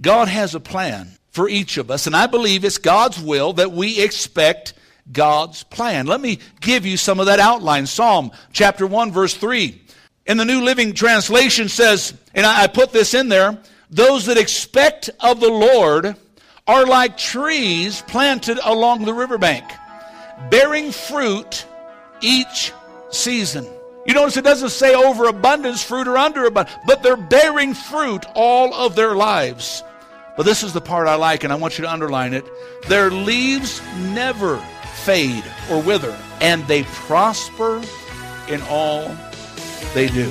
God has a plan for each of us, and I believe it's God's will that we expect God's plan. Let me give you some of that outline. Psalm chapter 1, verse 3. In the New Living Translation says, and I put this in there, those that expect of the Lord are like trees planted along the riverbank, bearing fruit each season. You notice it doesn't say overabundance, fruit or underabundance, but they're bearing fruit all of their lives. But this is the part I like, and I want you to underline it. Their leaves never fade or wither, and they prosper in all they do.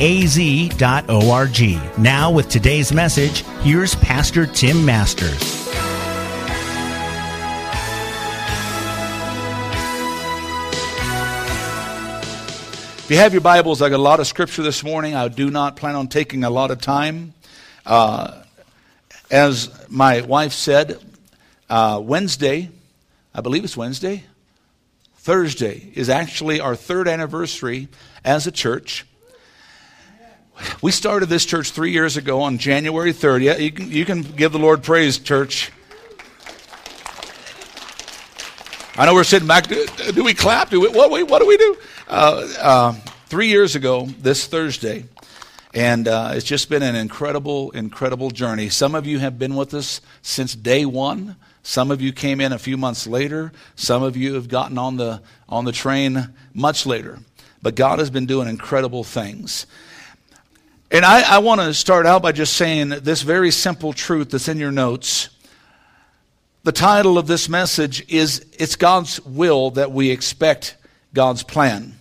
az.org. Now, with today's message, here's Pastor Tim Masters. If you have your Bibles, I got a lot of scripture this morning. I do not plan on taking a lot of time. Uh, as my wife said, uh, Wednesday, I believe it's Wednesday, Thursday is actually our third anniversary as a church. We started this church three years ago on January 30th. You can, you can give the Lord praise, church. I know we're sitting back. Do, do we clap? Do we, what, what do we do? Uh, uh, three years ago, this Thursday, and uh, it's just been an incredible, incredible journey. Some of you have been with us since day one. Some of you came in a few months later. Some of you have gotten on the on the train much later. But God has been doing incredible things. And I, I want to start out by just saying this very simple truth that's in your notes. The title of this message is It's God's Will That We Expect God's Plan.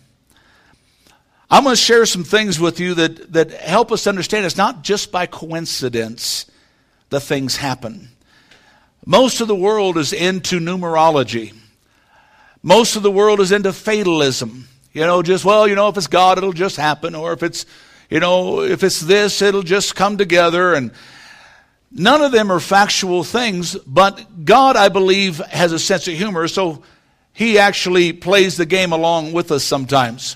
I'm going to share some things with you that, that help us understand it's not just by coincidence that things happen. Most of the world is into numerology. Most of the world is into fatalism. You know, just, well, you know, if it's God, it'll just happen. Or if it's you know, if it's this, it'll just come together. And none of them are factual things, but God, I believe, has a sense of humor, so He actually plays the game along with us sometimes.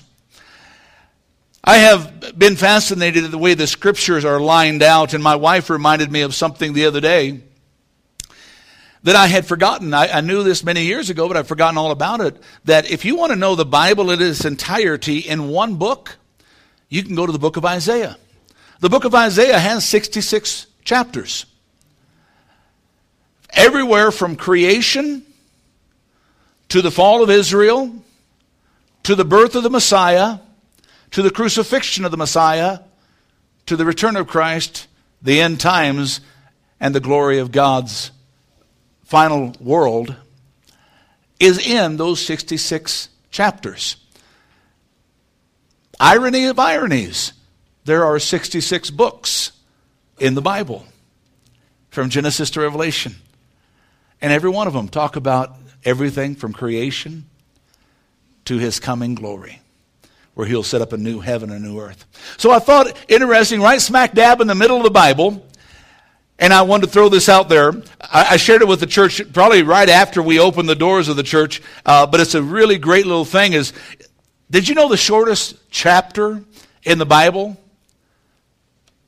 I have been fascinated at the way the scriptures are lined out, and my wife reminded me of something the other day that I had forgotten. I, I, knew this many years ago, but I've forgotten all about it. That if you want to know the Bible in its entirety in one book, you can go to the book of Isaiah. The book of Isaiah has 66 chapters. Everywhere from creation to the fall of Israel, to the birth of the Messiah, to the crucifixion of the Messiah, to the return of Christ, the end times, and the glory of God's final world is in those 66 chapters. Irony of ironies. There are 66 books in the Bible from Genesis to Revelation. And every one of them talk about everything from creation to his coming glory, where he'll set up a new heaven and a new earth. So I thought interesting, right smack dab in the middle of the Bible, and I wanted to throw this out there. I, shared it with the church probably right after we opened the doors of the church, uh, but it's a really great little thing. Is did you know the shortest chapter in the Bible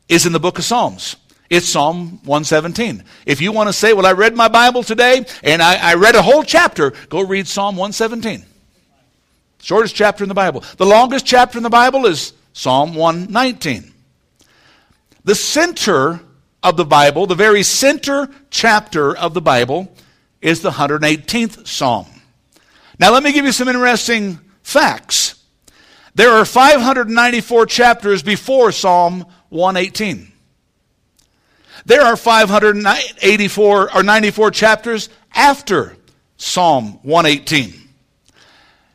is in the book of Psalms? It's Psalm 117. If you want to say, Well, I read my Bible today and I, I read a whole chapter, go read Psalm 117. Shortest chapter in the Bible. The longest chapter in the Bible is Psalm 119. The center of the Bible, the very center chapter of the Bible, is the 118th Psalm. Now, let me give you some interesting facts. There are 594 chapters before Psalm 118. There are 584 or 94 chapters after Psalm 118.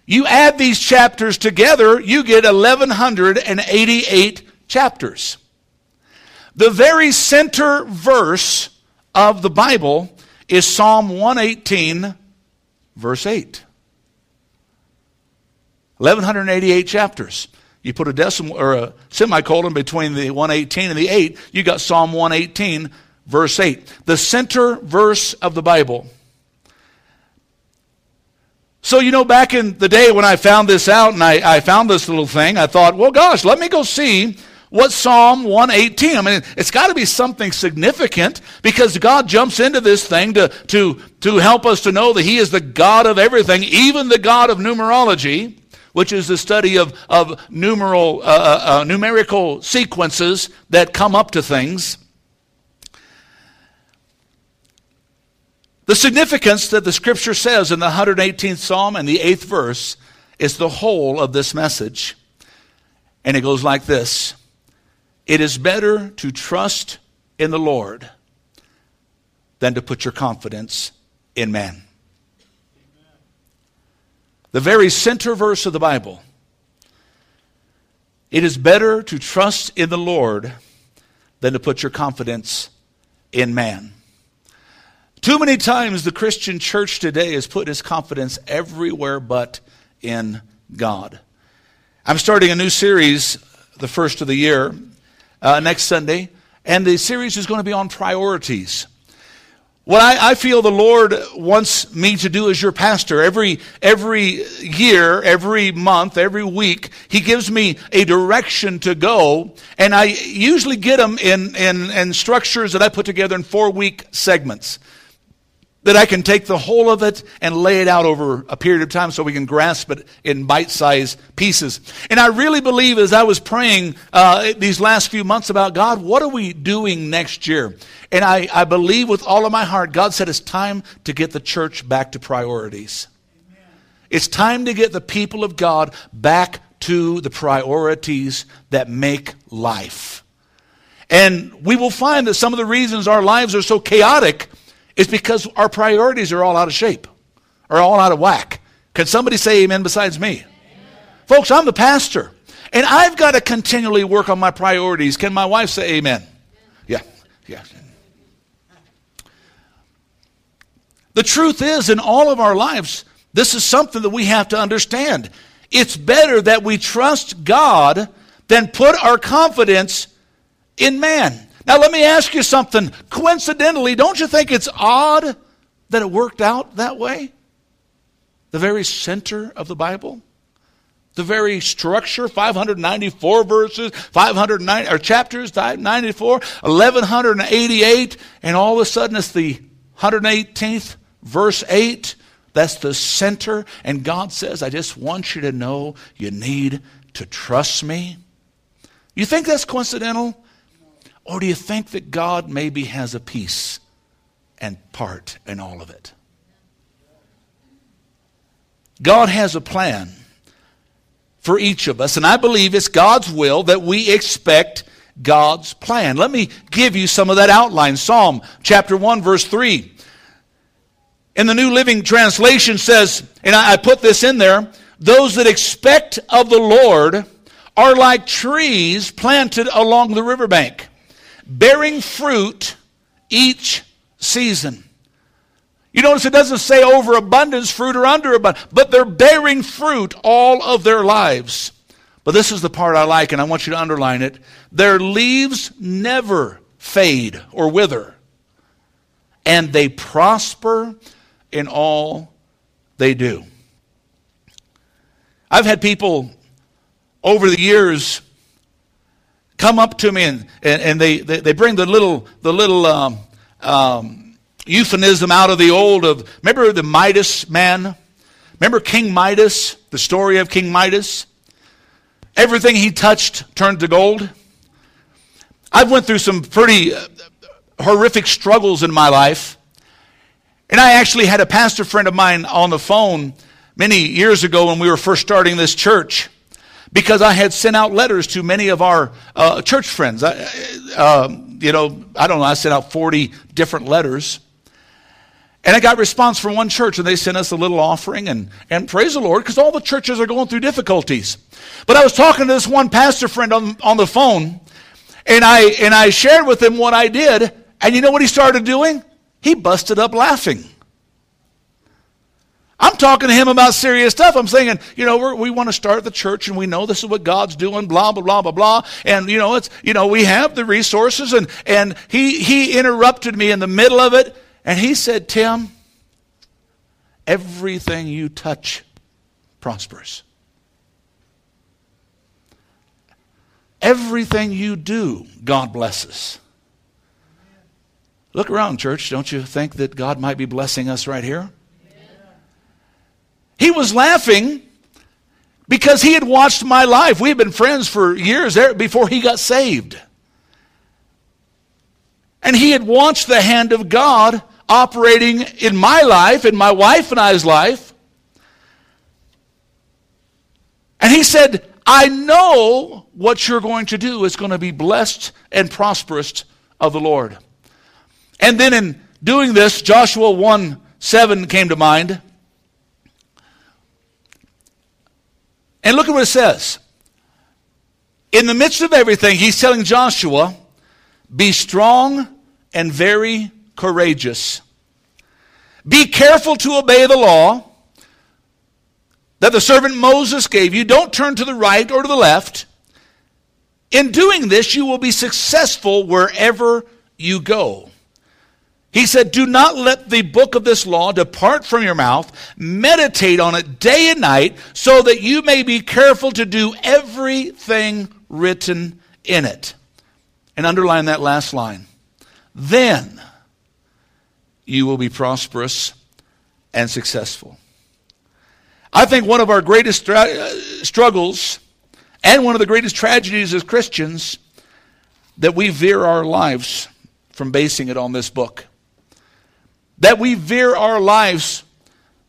You add these chapters together, you get 1188 chapters. The very center verse of the Bible is Psalm 118, verse 8. 1188 chapters. You put a decimal or a semicolon between the 118 and the 8, you got Psalm 118, verse 8. The center verse of the Bible. So, you know, back in the day when I found this out and I, I found this little thing, I thought, well, gosh, let me go see what Psalm 118? I mean, it's got to be something significant because God jumps into this thing to, to, to help us to know that He is the God of everything, even the God of numerology, which is the study of, of numeral, uh, uh, uh numerical sequences that come up to things. The significance that the scripture says in the 118th Psalm and the 8th verse is the whole of this message. And it goes like this it is better to trust in the Lord than to put your confidence in man. The very center verse of the Bible. It is better to trust in the Lord than to put your confidence in man. Too many times the Christian church today has put his confidence everywhere but in God. I'm starting a new series the first of the year uh, next Sunday, and the series is going to be on priorities. What I, I, feel the Lord wants me to do as your pastor every every year, every month, every week, He gives me a direction to go, and I usually get them in in, in structures that I put together in four week segments that I can take the whole of it and lay it out over a period of time so we can grasp it in bite sized pieces. And I really believe as I was praying uh, these last few months about God, what are we doing next year? And I, I believe with all of my heart, God said it's time to get the church back to priorities. Amen. It's time to get the people of God back to the priorities that make life. And we will find that some of the reasons our lives are so chaotic is because our priorities are all out of shape, are all out of whack. Can somebody say amen besides me? Amen. Folks, I'm the pastor, and I've got to continually work on my priorities. Can my wife say amen? Yeah, yeah. The truth is, in all of our lives, this is something that we have to understand. It's better that we trust God than put our confidence in man. Now, let me ask you something. Coincidentally, don't you think it's odd that it worked out that way? The very center of the Bible? The very structure, 594 verses, 509 or chapters, 94, 1188, and all of a sudden it's the 118th verse 8. That's the center. And God says, I just want you to know you need to trust me. You think that's coincidental? Or do you think that God maybe has a piece and part in all of it? God has a plan for each of us, and I believe it's God's will that we expect God's plan. Let me give you some of that outline. Psalm chapter 1, verse 3. In the New Living Translation says, and I put this in there, those that expect of the Lord are like trees planted along the riverbank bearing fruit each season. You notice it doesn't say overabundance fruit or underabundance, but they're bearing fruit all of their lives. But this is the part I like, and I want you to underline it. Their leaves never fade or wither, and they prosper in all they do. I've had people over the years come up to me and, and, and they, they, they, bring the little, the little um, um, euphemism out of the old of, remember the Midas man? Remember King Midas, the story of King Midas? Everything he touched turned to gold. I've went through some pretty uh, horrific struggles in my life. And I actually had a pastor friend of mine on the phone many years ago when we were first starting this church because I had sent out letters to many of our uh, church friends. I, uh, you know, I don't know, I sent out 40 different letters. And I got response from one church, and they sent us a little offering, and, and praise the Lord, because all the churches are going through difficulties. But I was talking to this one pastor friend on, on the phone, and I, and I shared with him what I did, and you know what he started doing? He busted up laughing. I'm talking to him about serious stuff. I'm saying, you know, we want to start the church and we know this is what God's doing, blah, blah, blah, blah, blah. And, you know, it's, you know, we have the resources. And, and he, he interrupted me in the middle of it and he said, Tim, everything you touch prospers. Everything you do, God blesses. Look around, church. Don't you think that God might be blessing us right here? He was laughing because he had watched my life. We had been friends for years before he got saved. And he had watched the hand of God operating in my life, in my wife and I's life. And he said, I know what you're going to do is going to be blessed and prosperous of the Lord. And then in doing this, Joshua 1 7 came to mind. And look at what it says. In the midst of everything, he's telling Joshua, be strong and very courageous. Be careful to obey the law that the servant Moses gave you. Don't turn to the right or to the left. In doing this, you will be successful wherever you go. He said, Do not let the book of this law depart from your mouth. Meditate on it day and night, so that you may be careful to do everything written in it. And underline that last line. Then you will be prosperous and successful. I think one of our greatest uh, struggles and one of the greatest tragedies as Christians that we veer our lives from basing it on this book that we veer our lives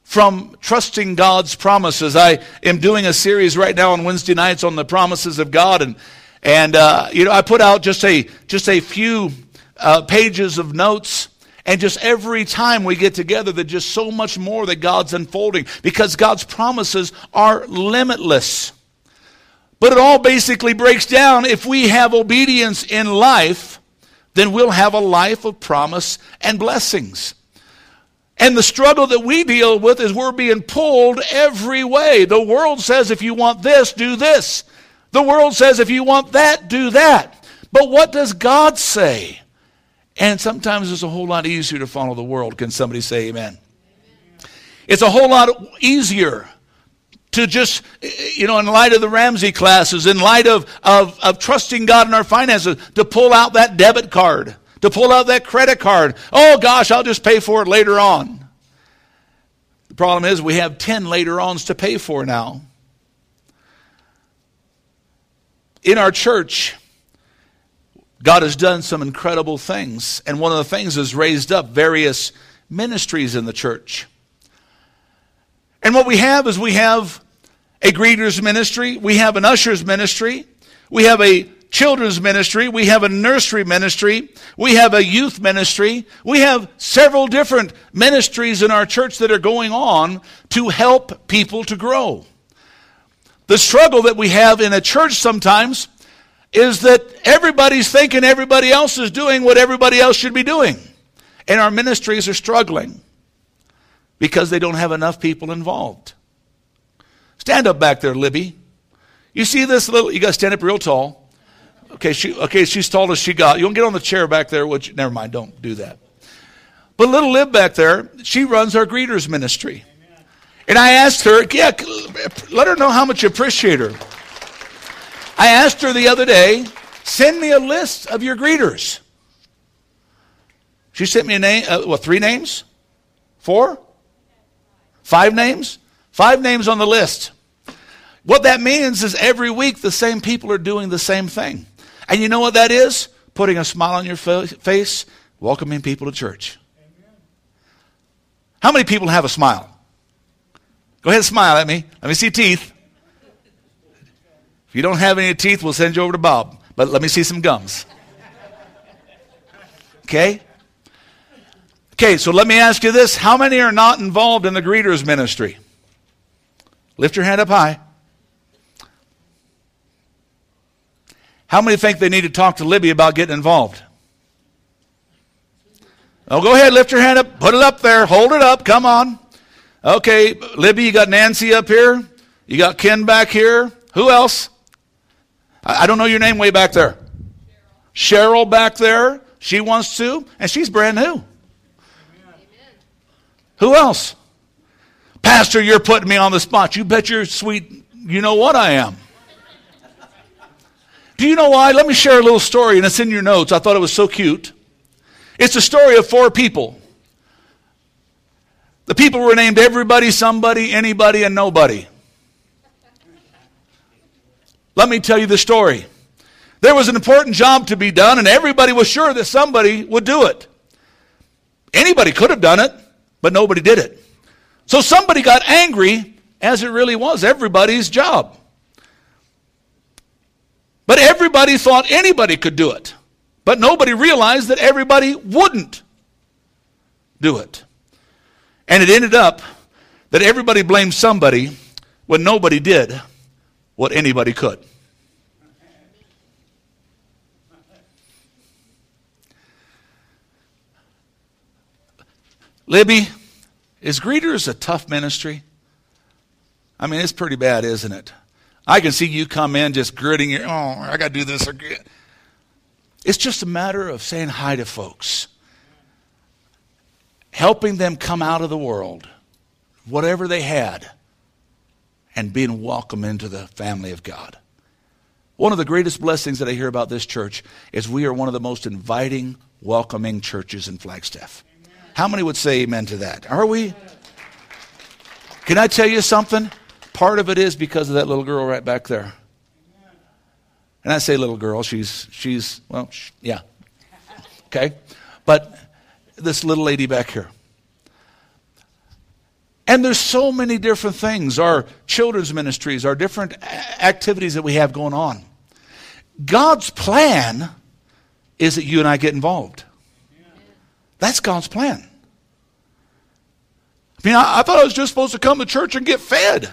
from trusting God's promises. I am doing a series right now on Wednesday nights on the promises of God, and and uh, you know I put out just a just a few uh, pages of notes. And just every time we get together, there's just so much more that God's unfolding because God's promises are limitless. But it all basically breaks down if we have obedience in life, then we'll have a life of promise and blessings. And the struggle that we deal with is we're being pulled every way. The world says if you want this, do this. The world says if you want that, do that. But what does God say? And sometimes it's a whole lot easier to follow the world. Can somebody say amen? amen? It's a whole lot easier to just, you know, in light of the Ramsey classes, in light of, of, of trusting God in our finances, to pull out that debit card to pull out that credit card. Oh gosh, I'll just pay for it later on. The problem is we have 10 later ons to pay for now. In our church, God has done some incredible things, and one of the things is raised up various ministries in the church. And what we have is we have a greeters ministry, we have an ushers ministry, we have a children's ministry, we have a nursery ministry, we have a youth ministry, we have several different ministries in our church that are going on to help people to grow. The struggle that we have in a church sometimes is that everybody's thinking everybody else is doing what everybody else should be doing. And our ministries are struggling because they don't have enough people involved. Stand up back there, Libby. You see this little, you got to stand up real tall. Okay, she, okay, she's told us she got. You to get on the chair back there? Which, never mind, don't do that. But little Lib back there, she runs our greeters ministry. And I asked her, yeah, let her know how much you appreciate her. I asked her the other day, send me a list of your greeters. She sent me a name, uh, what, three names? Four? Five names? Five names on the list. What that means is every week the same people are doing the same thing. And you know what that is? Putting a smile on your face, welcoming people to church. How many people have a smile? Go ahead and smile at me. Let me see teeth. If you don't have any teeth, we'll send you over to Bob. But let me see some gums. Okay? Okay, so let me ask you this. How many are not involved in the greeters ministry? Lift your hand up high. How many think they need to talk to Libby about getting involved? Oh, go ahead, lift your hand up, put it up there, hold it up, come on. Okay, Libby, you got Nancy up here, you got Ken back here. Who else? I, I don't know your name way back there. Cheryl. Cheryl back there, she wants to, and she's brand new. Amen. Who else? Pastor, you're putting me on the spot. You bet you're sweet, you know what I am. Do you know why? Let me share a little story, and it's in your notes. I thought it was so cute. It's a story of four people. The people were named everybody, somebody, anybody, and nobody. Let me tell you the story. There was an important job to be done, and everybody was sure that somebody would do it. Anybody could have done it, but nobody did it. So somebody got angry, as it really was everybody's job. But everybody thought anybody could do it. But nobody realized that everybody wouldn't do it. And it ended up that everybody blamed somebody when nobody did what anybody could. Libby, is greeters a tough ministry? I mean, it's pretty bad, isn't it? I can see you come in just gritting your, oh, I got to do this. It's just a matter of saying hi to folks, helping them come out of the world, whatever they had, and being welcome into the family of God. One of the greatest blessings that I hear about this church is we are one of the most inviting, welcoming churches in Flagstaff. How many would say amen to that? Are we? Can I tell you something? Part of it is because of that little girl right back there. And I say little girl, she's, she's well, sh- yeah. Okay? But this little lady back here. And there's so many different things our children's ministries, our different activities that we have going on. God's plan is that you and I get involved. That's God's plan. I mean, I, I thought I was just supposed to come to church and get fed.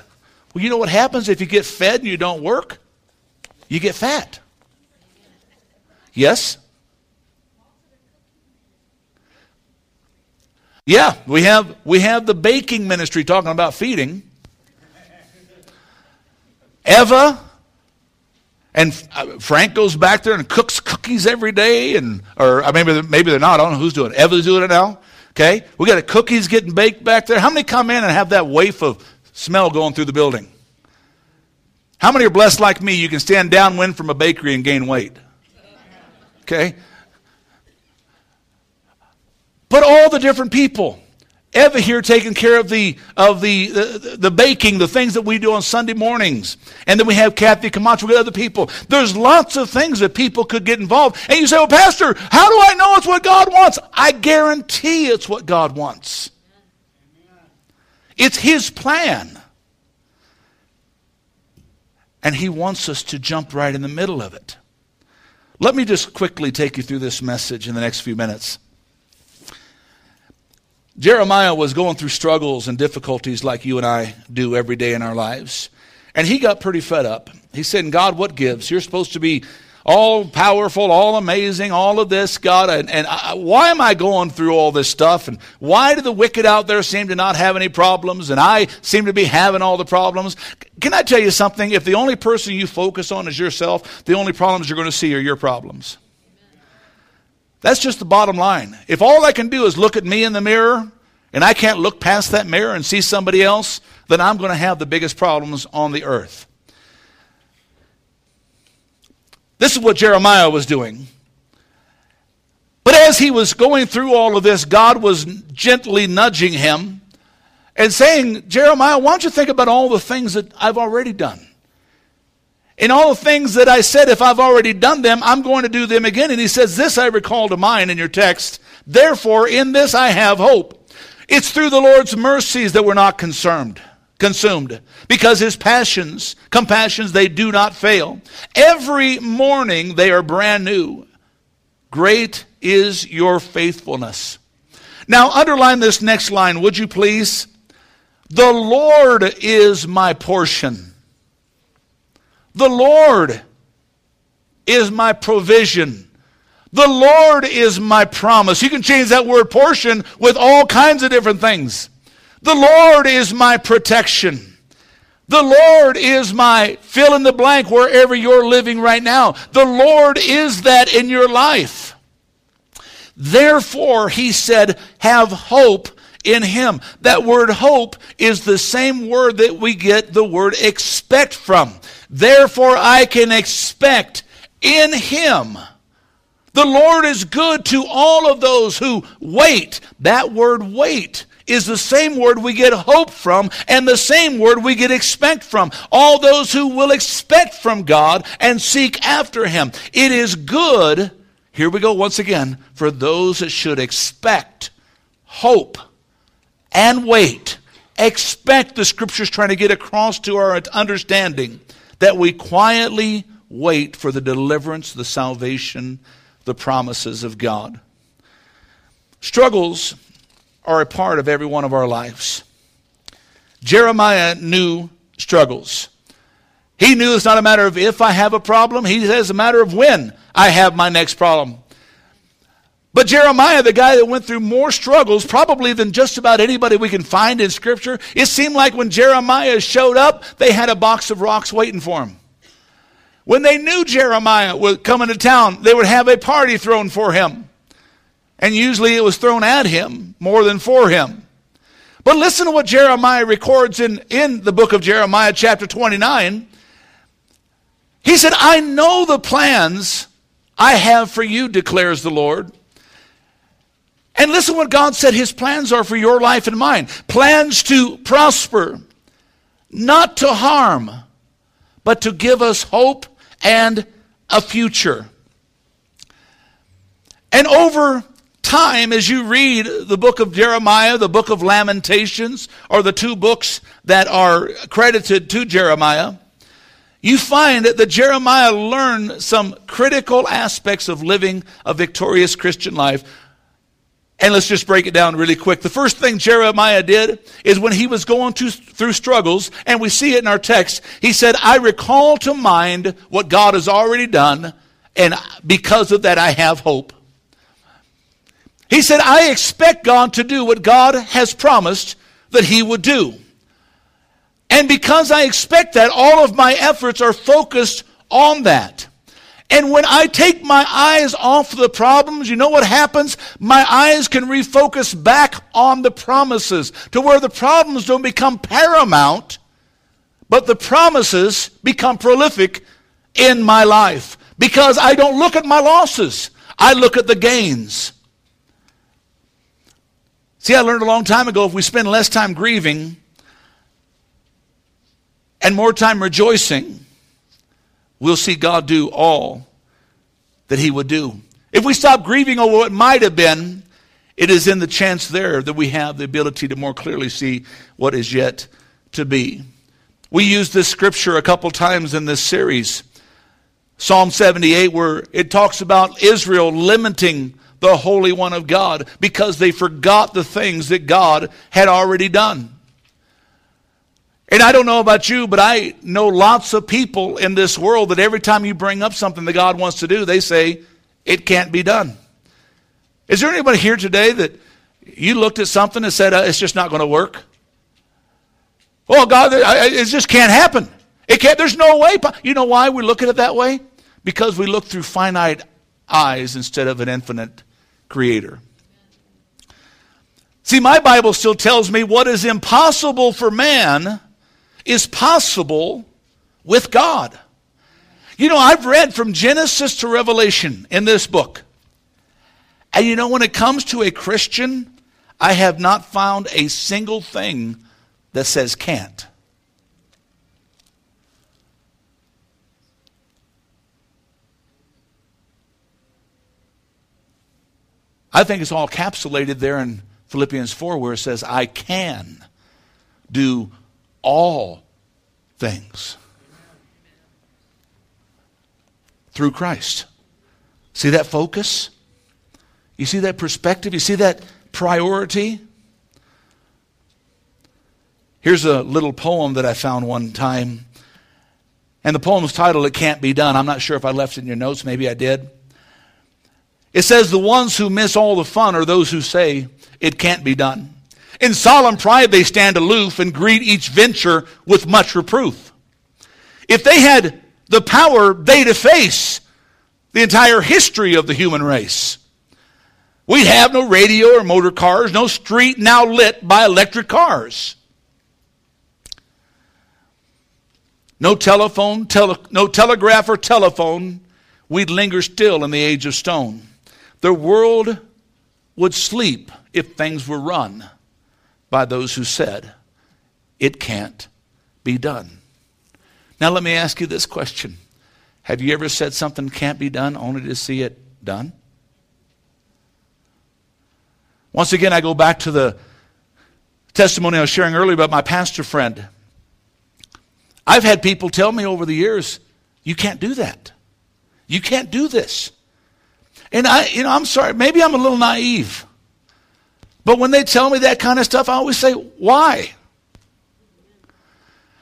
Well, you know what happens if you get fed and you don't work? You get fat. Yes? Yeah, we have we have the baking ministry talking about feeding. Eva and uh, Frank goes back there and cooks cookies every day, and or uh, maybe maybe they're not. I don't know who's doing it. Eva's doing it now. Okay, we got a cookies getting baked back there. How many come in and have that waif of smell going through the building? How many are blessed like me? You can stand downwind from a bakery and gain weight. Okay? But all the different people. Eva here taking care of the of the, the, the baking, the things that we do on Sunday mornings, and then we have Kathy Camacho with other people. There's lots of things that people could get involved. And you say, "Well, Pastor, how do I know it's what God wants?" I guarantee it's what God wants. It's His plan. And He wants us to jump right in the middle of it. Let me just quickly take you through this message in the next few minutes. Jeremiah was going through struggles and difficulties like you and I do every day in our lives. And he got pretty fed up. He said, God, what gives? You're supposed to be all powerful, all amazing, all of this, God. And, and I, why am I going through all this stuff? And why do the wicked out there seem to not have any problems? And I seem to be having all the problems. Can I tell you something? If the only person you focus on is yourself, the only problems you're going to see are your problems. That's just the bottom line. If all I can do is look at me in the mirror and I can't look past that mirror and see somebody else, then I'm going to have the biggest problems on the earth. This is what Jeremiah was doing. But as he was going through all of this, God was gently nudging him and saying, Jeremiah, why don't you think about all the things that I've already done? And all the things that I said, if I've already done them, I'm going to do them again. And he says, This I recall to mind in your text. Therefore, in this I have hope. It's through the Lord's mercies that we're not concerned. Consumed because his passions, compassions, they do not fail. Every morning they are brand new. Great is your faithfulness. Now, underline this next line, would you please? The Lord is my portion. The Lord is my provision. The Lord is my promise. You can change that word portion with all kinds of different things. The Lord is my protection. The Lord is my fill in the blank wherever you're living right now. The Lord is that in your life. Therefore, he said, have hope in him. That word hope is the same word that we get the word expect from. Therefore, I can expect in him. The Lord is good to all of those who wait. That word wait is the same word we get hope from and the same word we get expect from. All those who will expect from God and seek after Him. It is good, here we go once again, for those that should expect, hope, and wait. Expect, the scripture's trying to get across to our understanding that we quietly wait for the deliverance, the salvation, the promises of God. Struggles are a part of every one of our lives. Jeremiah knew struggles. He knew it's not a matter of if I have a problem, he says it's a matter of when I have my next problem. But Jeremiah, the guy that went through more struggles probably than just about anybody we can find in Scripture, it seemed like when Jeremiah showed up, they had a box of rocks waiting for him. When they knew Jeremiah was coming to town, they would have a party thrown for him. And usually it was thrown at him more than for him. But listen to what Jeremiah records in, in the book of Jeremiah, chapter 29. He said, I know the plans I have for you, declares the Lord. And listen what God said his plans are for your life and mine plans to prosper, not to harm, but to give us hope and a future. And over time, as you read the book of Jeremiah, the book of Lamentations, or the two books that are credited to Jeremiah, you find that Jeremiah learned some critical aspects of living a victorious Christian life and let's just break it down really quick. The first thing Jeremiah did is when he was going to, through struggles, and we see it in our text, he said, I recall to mind what God has already done, and because of that, I have hope. He said, I expect God to do what God has promised that he would do. And because I expect that, all of my efforts are focused on that. And when I take my eyes off the problems, you know what happens? My eyes can refocus back on the promises to where the problems don't become paramount, but the promises become prolific in my life. Because I don't look at my losses, I look at the gains. See, I learned a long time ago if we spend less time grieving and more time rejoicing, we'll see God do all that He would do. If we stop grieving over what might have been, it is in the chance there that we have the ability to more clearly see what is yet to be. We used this scripture a couple times in this series. Psalm 78, where it talks about Israel limiting the Holy One of God because they forgot the things that God had already done. And I don't know about you, but I know lots of people in this world that every time you bring up something that God wants to do, they say, it can't be done. Is there anybody here today that you looked at something and said, uh, it's just not going to work? Well, God, it just can't happen. It can't, there's no way. You know why we look at it that way? Because we look through finite eyes instead of an infinite creator. See, my Bible still tells me what is impossible for man is possible with God. You know, I've read from Genesis to Revelation in this book. And you know, when it comes to a Christian, I have not found a single thing that says can't. I think it's all capsulated there in Philippians 4 where it says, I can do all things through Christ. See that focus? You see that perspective? You see that priority? Here's a little poem that I found one time. And the poem's titled It Can't Be Done. I'm not sure if I left it in your notes. Maybe I did. It says, The ones who miss all the fun are those who say, It can't be done. In solemn pride, they stand aloof and greet each venture with much reproof. If they had the power, they'd efface the entire history of the human race. We'd have no radio or motor cars, no street now lit by electric cars. No telephone, tele, no telegraph or telephone. We'd linger still in the age of stone. The world would sleep if things were run by those who said, It can't be done. Now, let me ask you this question Have you ever said something can't be done only to see it done? Once again, I go back to the testimony I was sharing earlier about my pastor friend. I've had people tell me over the years, you can't do that. You can't do this. And I, you know, I'm sorry, maybe I'm a little naive. But when they tell me that kind of stuff, I always say, why?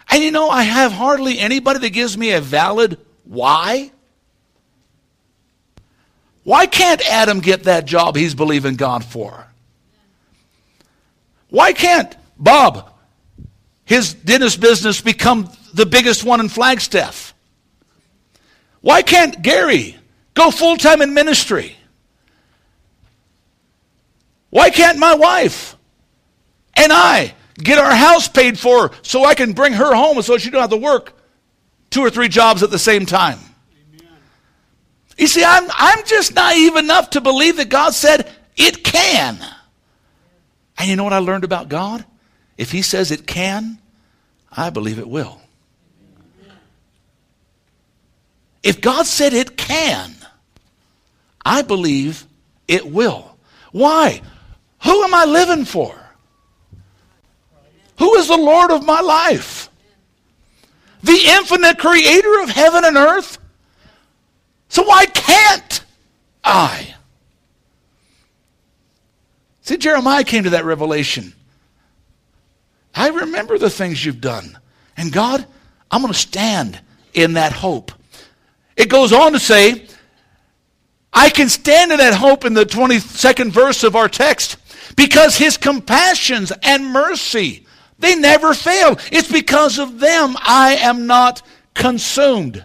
And you know, I have hardly anybody that gives me a valid why. Why can't Adam get that job he's believing God for? Why can't Bob, his dentist business, become the biggest one in Flagstaff? Why can't Gary go full time in ministry? Why can't my wife and I get our house paid for so I can bring her home so she don't have to work two or three jobs at the same time? Amen. You see, I'm, I'm just naive enough to believe that God said it can. And you know what I learned about God? If He says it can, I believe it will. If God said it can, I believe it will. Why? Who am I living for? Who is the Lord of my life? The infinite creator of heaven and earth? So why can't I? See, Jeremiah came to that revelation. I remember the things you've done. And God, I'm going to stand in that hope. It goes on to say, I can stand in that hope in the 22nd verse of our text because his compassions and mercy, they never fail. It's because of them I am not consumed.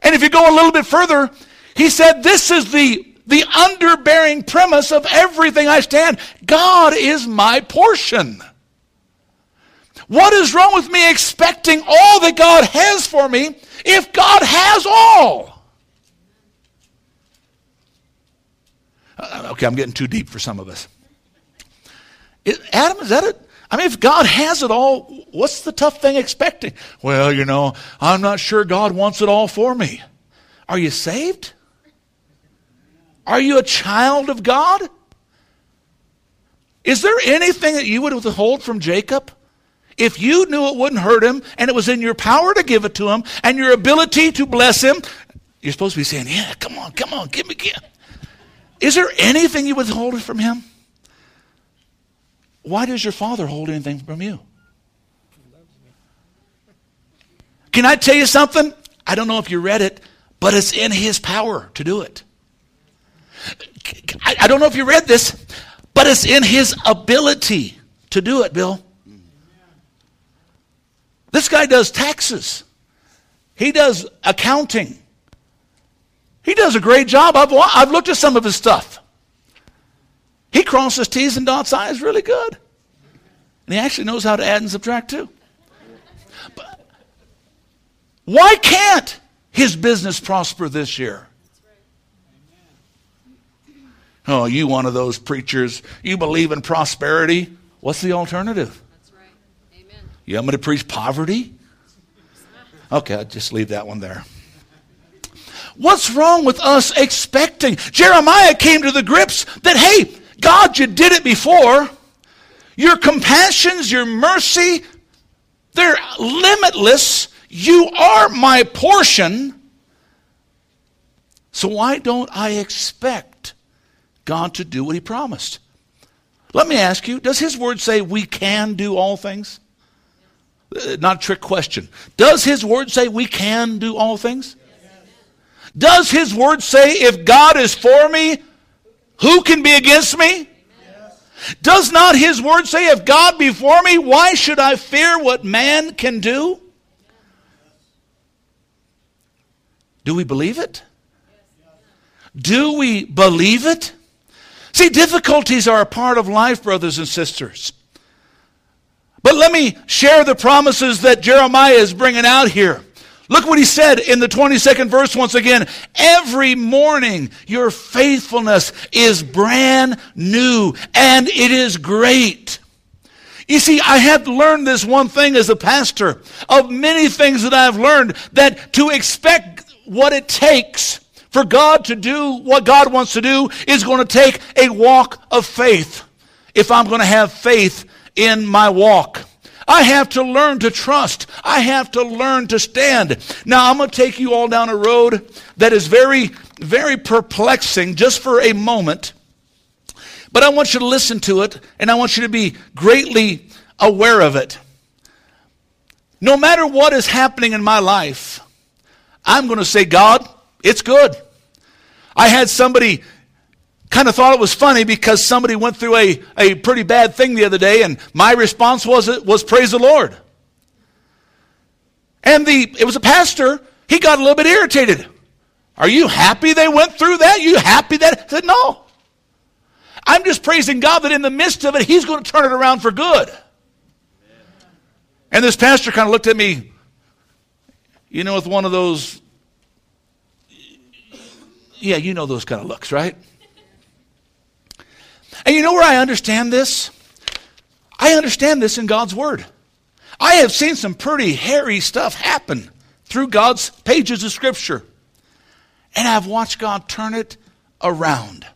And if you go a little bit further, he said, This is the, the underbearing premise of everything I stand. God is my portion. What is wrong with me expecting all that God has for me if God has all? Uh, okay, I'm getting too deep for some of us. It, Adam, is that it? I mean, if God has it all, what's the tough thing expecting? Well, you know, I'm not sure God wants it all for me. Are you saved? Are you a child of God? Is there anything that you would withhold from Jacob? If you knew it wouldn't hurt him and it was in your power to give it to him and your ability to bless him, you're supposed to be saying, Yeah, come on, come on, give me, give. Is there anything you withhold from him? Why does your father hold anything from you? Can I tell you something? I don't know if you read it, but it's in his power to do it. I don't know if you read this, but it's in his ability to do it, Bill. This guy does taxes. He does accounting. He does a great job. I've, I've looked at some of his stuff. He crosses T's and dots I's really good. And he actually knows how to add and subtract too. But why can't his business prosper this year? Oh, you one of those preachers, you believe in prosperity. What's the alternative? That's right. Amen. You want me to preach poverty? Okay, I'll just leave that one there. What's wrong with us expecting? Jeremiah came to the grips that, hey, God, you did it before. Your compassions, your mercy, They're limitless. You are my portion. So why don't I expect God to do what he promised? Let me ask you, does his word say we can do all things? Uh, not a trick question. Does his word say we can do all things? Does his word say if God is for me, who can be against me? Does not his word say, if God be for me, why should I fear what man can do? Do we believe it? Do we believe it? See, difficulties are a part of life, brothers and sisters. But let me share the promises that Jeremiah is bringing out here. Look what he said in the 22nd verse once again. Every morning your faithfulness is brand new and it is great. You see, I have learned this one thing as a pastor of many things that I've learned that to expect what it takes for God to do what God wants to do is going to take a walk of faith if I'm going to have faith in my walk. I have to learn to trust. I have to learn to stand. Now, I'm going to take you all down a road that is very, very perplexing just for a moment. But I want you to listen to it, and I want you to be greatly aware of it. No matter what is happening in my life, I'm going to say, God, it's good. I had somebody kind of thought it was funny because somebody went through a, a pretty bad thing the other day, and my response was, was praise the Lord. And the it was a pastor, he got a little bit irritated. Are you happy they went through that? You happy that? I said, no. I'm just praising God that in the midst of it, He's going to turn it around for good. And this pastor kind of looked at me, you know, with one of those, yeah, you know those kind of looks, right? And you know where I understand this? I understand this in God's Word. I have seen some pretty hairy stuff happen through God's pages of Scripture. And I've watched God turn it around.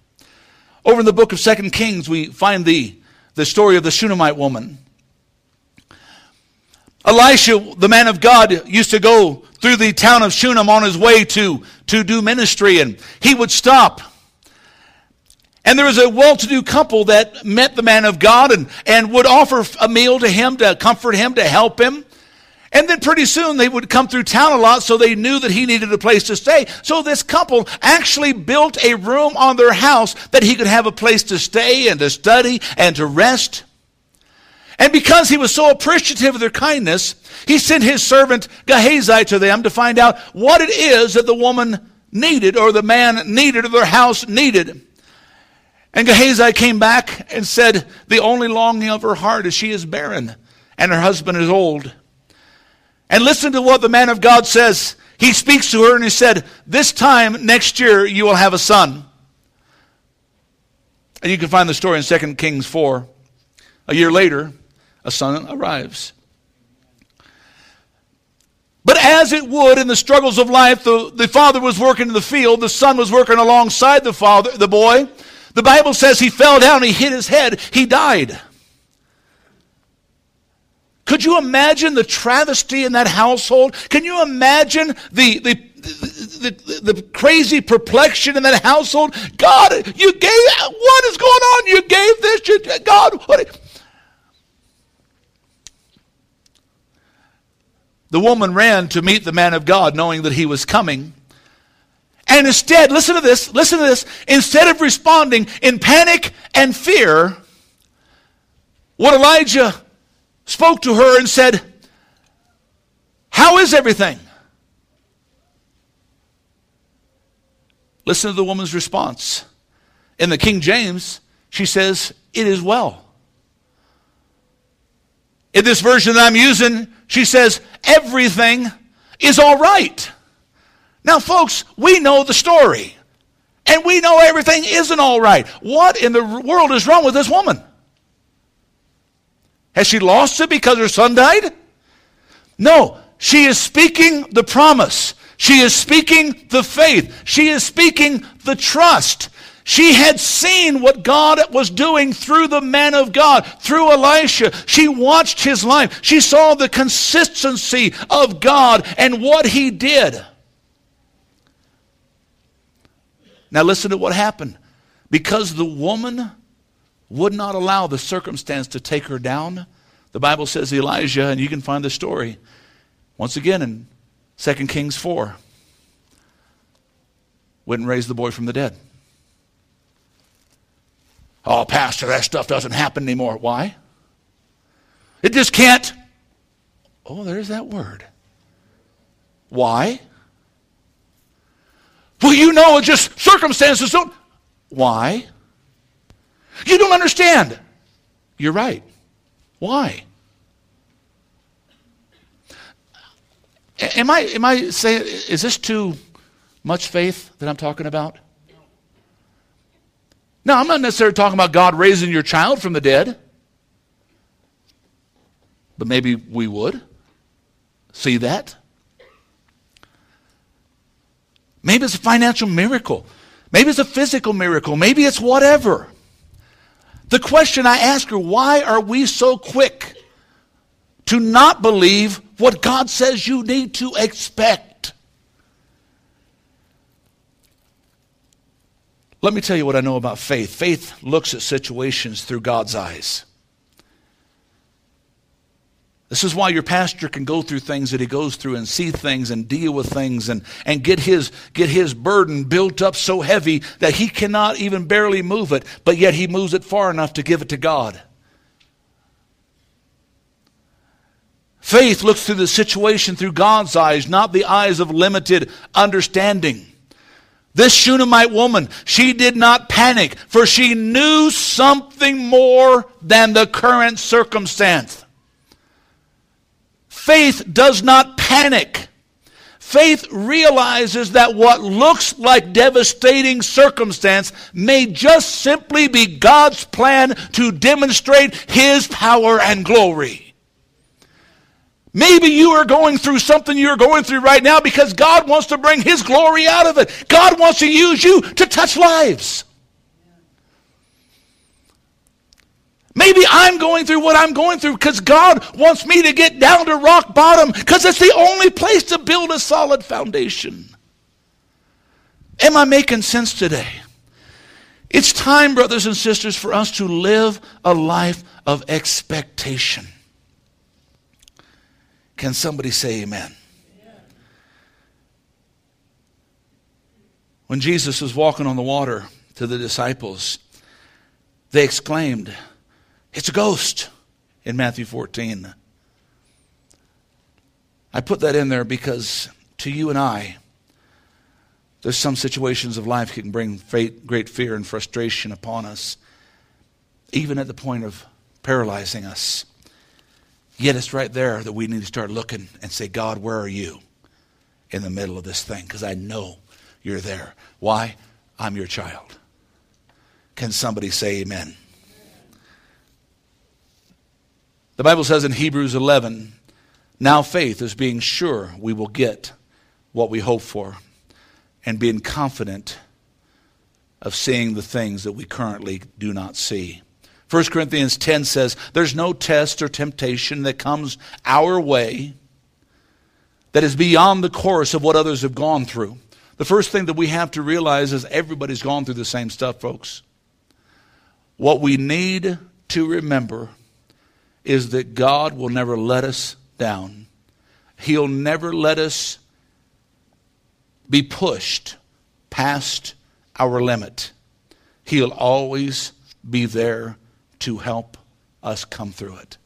Over in the book of Second Kings, we find the, the story of the Shunammite woman. Elisha, the man of God, used to go through the town of Shunem on his way to, to do ministry, and he would stop and there was a well to do couple that met the man of God and, and would offer a meal to him to comfort him, to help him. And then pretty soon they would come through town a lot, so they knew that he needed a place to stay. So this couple actually built a room on their house that he could have a place to stay and to study and to rest. And because he was so appreciative of their kindness, he sent his servant Gehazi to them to find out what it is that the woman needed or the man needed or their house needed. And Gehazi came back and said, The only longing of her heart is she is barren and her husband is old. And listen to what the man of God says. He speaks to her and he said, This time next year you will have a son. And you can find the story in 2 Kings 4. A year later, a son arrives. But as it would in the struggles of life, the, the father was working in the field, the son was working alongside the father, the boy. The Bible says he fell down, he hit his head, he died. Could you imagine the travesty in that household? Can you imagine the, the, the, the, the crazy perplexion in that household? God, you gave, what is going on? You gave this, you, God, what? The woman ran to meet the man of God, knowing that he was coming. And instead, listen to this, listen to this. Instead of responding in panic and fear, what Elijah spoke to her and said, How is everything? Listen to the woman's response. In the King James, she says, It is well. In this version that I'm using, she says, Everything is all right. Now, folks, we know the story. And we know everything isn't all right. What in the world is wrong with this woman? Has she lost it because her son died? No. She is speaking the promise. She is speaking the faith. She is speaking the trust. She had seen what God was doing through the man of God, through Elisha. She watched his life. She saw the consistency of God and what he did. Now, listen to what happened. Because the woman would not allow the circumstance to take her down, the Bible says Elijah, and you can find the story once again in 2 Kings 4, went and raised the boy from the dead. Oh, Pastor, that stuff doesn't happen anymore. Why? It just can't. Oh, there's that word. Why? Well, you know, it's just circumstances don't. Why? You don't understand. You're right. Why? Am I, am I saying, is this too much faith that I'm talking about? No, I'm not necessarily talking about God raising your child from the dead. But maybe we would see that. Maybe it's a financial miracle. Maybe it's a physical miracle. Maybe it's whatever. The question I ask her why are we so quick to not believe what God says you need to expect? Let me tell you what I know about faith. Faith looks at situations through God's eyes. This is why your pastor can go through things that he goes through and see things and deal with things and, and get, his, get his burden built up so heavy that he cannot even barely move it, but yet he moves it far enough to give it to God. Faith looks through the situation through God's eyes, not the eyes of limited understanding. This Shunammite woman, she did not panic, for she knew something more than the current circumstance. Faith does not panic. Faith realizes that what looks like devastating circumstance may just simply be God's plan to demonstrate His power and glory. Maybe you are going through something you're going through right now because God wants to bring His glory out of it. God wants to use you to touch lives. Maybe I'm going through what I'm going through because God wants me to get down to rock bottom because it's the only place to build a solid foundation. Am I making sense today? It's time, brothers and sisters, for us to live a life of expectation. Can somebody say amen? When Jesus was walking on the water to the disciples, they exclaimed, It's a ghost in Matthew 14. I put that in there because to you and I, there's some situations of life that can bring great fear and frustration upon us, even at the point of paralyzing us. Yet it's right there that we need to start looking and say, God, where are you in the middle of this thing? Because I know you're there. Why? I'm your child. Can somebody say amen? The Bible says in Hebrews 11, now faith is being sure we will get what we hope for and being confident of seeing the things that we currently do not see. 1 Corinthians 10 says, There's no test or temptation that comes our way that is beyond the course of what others have gone through. The first thing that we have to realize is everybody's gone through the same stuff, folks. What we need to remember is that God will never let us down. He'll never let us be pushed past our limit. He'll always be there to help us come through it.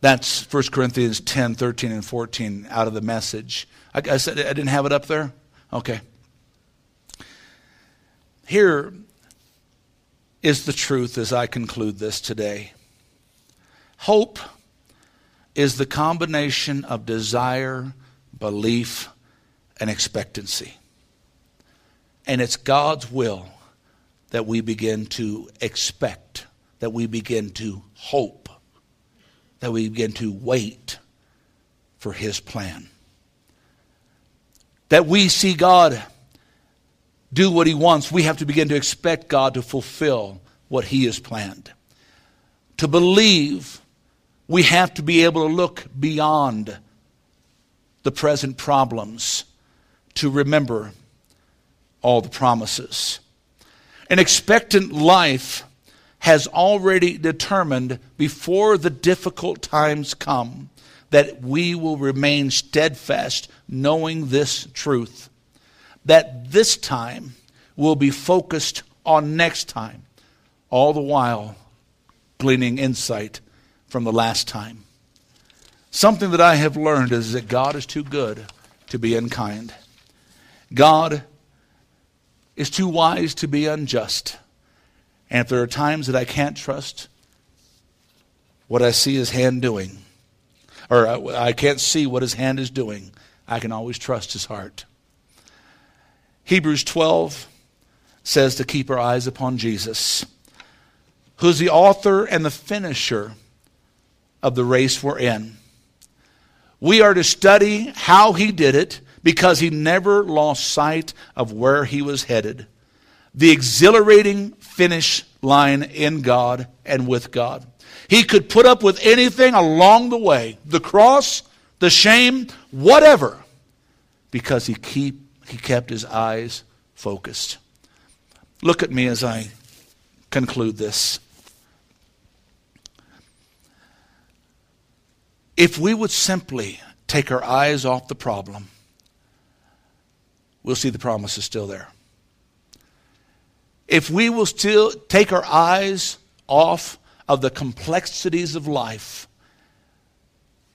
That's 1 Corinthians 10, 13, and 14 out of the message. I, I said I didn't have it up there? Okay. Here is the truth as I conclude this today. Hope is the combination of desire, belief, and expectancy. And it's God's will that we begin to expect, that we begin to hope, that we begin to wait for His plan. That we see God do what He wants, we have to begin to expect God to fulfill what He has planned. To believe, we have to be able to look beyond the present problems to remember all the promises. An expectant life has already determined before the difficult times come that we will remain steadfast, knowing this truth that this time will be focused on next time, all the while gleaning insight from the last time. Something that I have learned is that God is too good to be unkind. God is too wise to be unjust. And if there are times that I can't trust what I see his hand doing, or I can't see what his hand is doing, I can always trust his heart. Hebrews 12 says to keep our eyes upon Jesus, who's the author and the finisher of the race we're in. We are to study how he did it because he never lost sight of where he was headed. The exhilarating finish line in God and with God. He could put up with anything along the way the cross, the shame, whatever because he, keep, he kept his eyes focused. Look at me as I conclude this. If we would simply take our eyes off the problem, we'll see the promise is still there. If we will still take our eyes off of the complexities of life,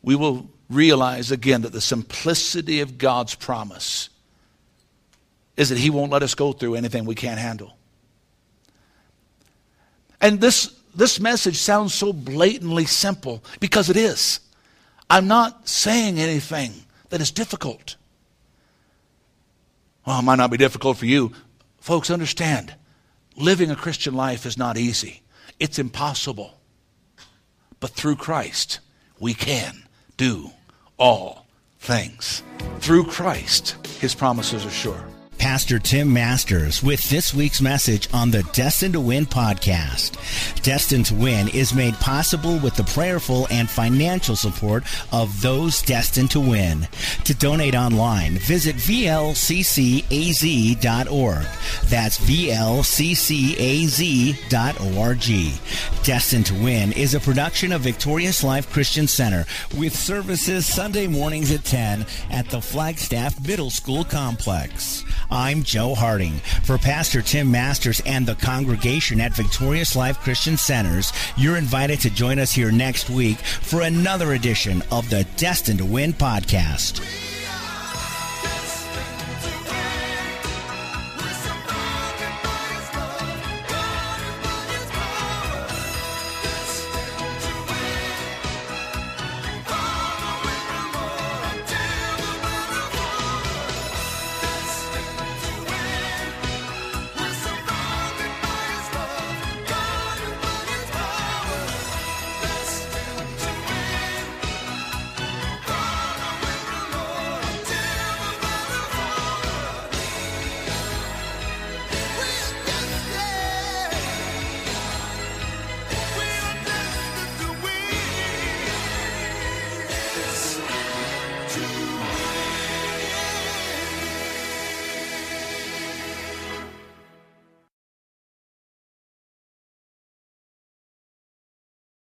we will realize again that the simplicity of God's promise is that He won't let us go through anything we can't handle. And this, this message sounds so blatantly simple because it is. I'm not saying anything that is difficult. Well, it might not be difficult for you. Folks, understand living a Christian life is not easy, it's impossible. But through Christ, we can do all things. Through Christ, his promises are sure. Pastor Tim Masters with this week's message on the Destined to Win podcast. Destined to Win is made possible with the prayerful and financial support of those destined to win. To donate online, visit vlccaz.org. That's vlccaz.org. Destined to Win is a production of Victorious Life Christian Center with services Sunday mornings at 10 at the Flagstaff Middle School Complex. I'm Joe Harding. For Pastor Tim Masters and the congregation at Victorious Life Christian Centers, you're invited to join us here next week for another edition of the Destined to Win podcast.